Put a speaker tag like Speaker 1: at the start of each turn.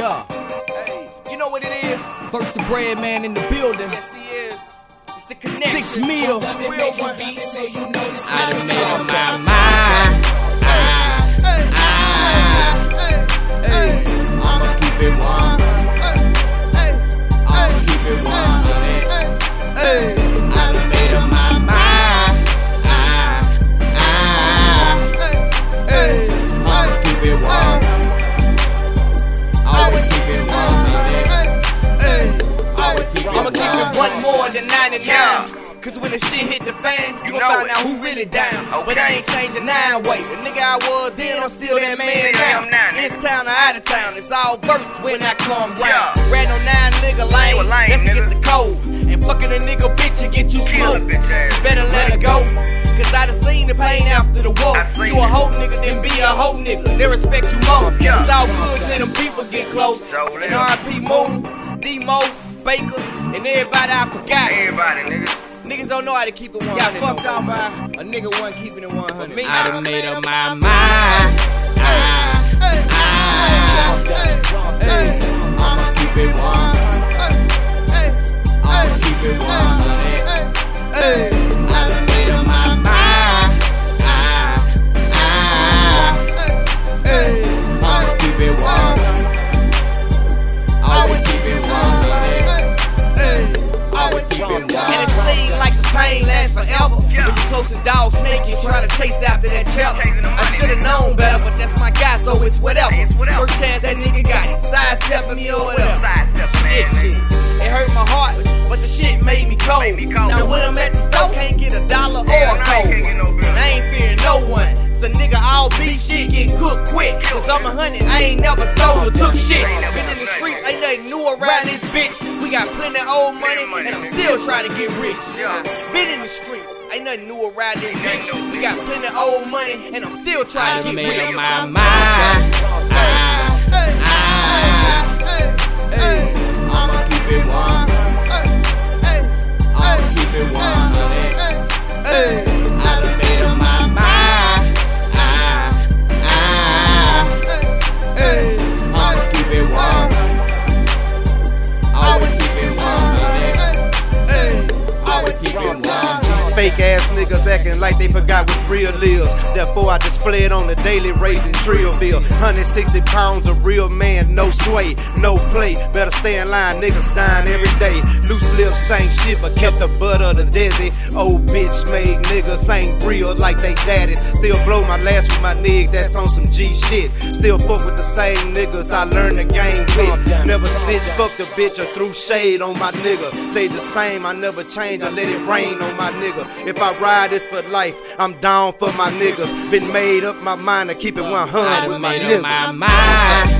Speaker 1: Yeah,
Speaker 2: Hey, you know what it is?
Speaker 1: first the bread man in the building.
Speaker 2: Yes, he is. It's the connection.
Speaker 1: Six mil.
Speaker 2: The real one.
Speaker 1: I done made up my mind.
Speaker 2: More than 99. Cause when the shit hit the fan, you gon' find
Speaker 3: it.
Speaker 2: out who really down. But I ain't changing nine way. The nigga I was then, I'm still that man now. It's town or out of town, it's all verse when I come round.
Speaker 3: Yeah.
Speaker 2: Ran on nine nigga
Speaker 3: a lame,
Speaker 2: that's against the code. And fucking a nigga bitch and get you smoked. Better let it go. Cause I done seen the pain after the war. You a hoe nigga, then be a hoe nigga. They respect you more.
Speaker 3: Yeah.
Speaker 2: It's all good till them people get close.
Speaker 3: So
Speaker 2: And. RP Moon, D-Mo, Baker, and everybody I forgot.
Speaker 3: Everybody, nigga.
Speaker 2: Niggas don't know how to keep it 100. Got fucked out by a nigga one keeping it 100. Me,
Speaker 1: I done made up my mind. I'ma keep it one. I'ma
Speaker 2: trying to chase after that cheddar. I should've known better, but that's my guy, so it's whatever. First chance that nigga got it. Sidestepping me or whatever. Shit, shit. It hurt my heart, but the shit Cause I'm a hundred, I ain't never stole or took shit. Been in the streets, ain't nothing new around this bitch. We got plenty of old money, and I'm still trying to get rich. Been in the streets, ain't nothing new around this bitch. We got plenty of old money, and I'm still
Speaker 1: I
Speaker 2: trying to get
Speaker 1: made up my mind.
Speaker 4: Fake ass niggas acting like they forgot what real is. Therefore, I display it on the daily raising Trillville. 160 pounds of real man, no sway, no play. Better stay in line, niggas dying every day. Loose lips ain't shit, but catch the butt of the desi. Old bitch made niggas ain't real like they daddy. Still blow my last with my nig, that's on some G shit. Still fuck with the same niggas I learned the game with. Never snitch, fuck the bitch or threw shade on my nigga. Stay the same, I never change, I let it rain on my nigga. If I ride it for life, I'm down for my niggas. Been made up my mind to keep it 100
Speaker 1: I
Speaker 4: with my niggas.
Speaker 1: my mind.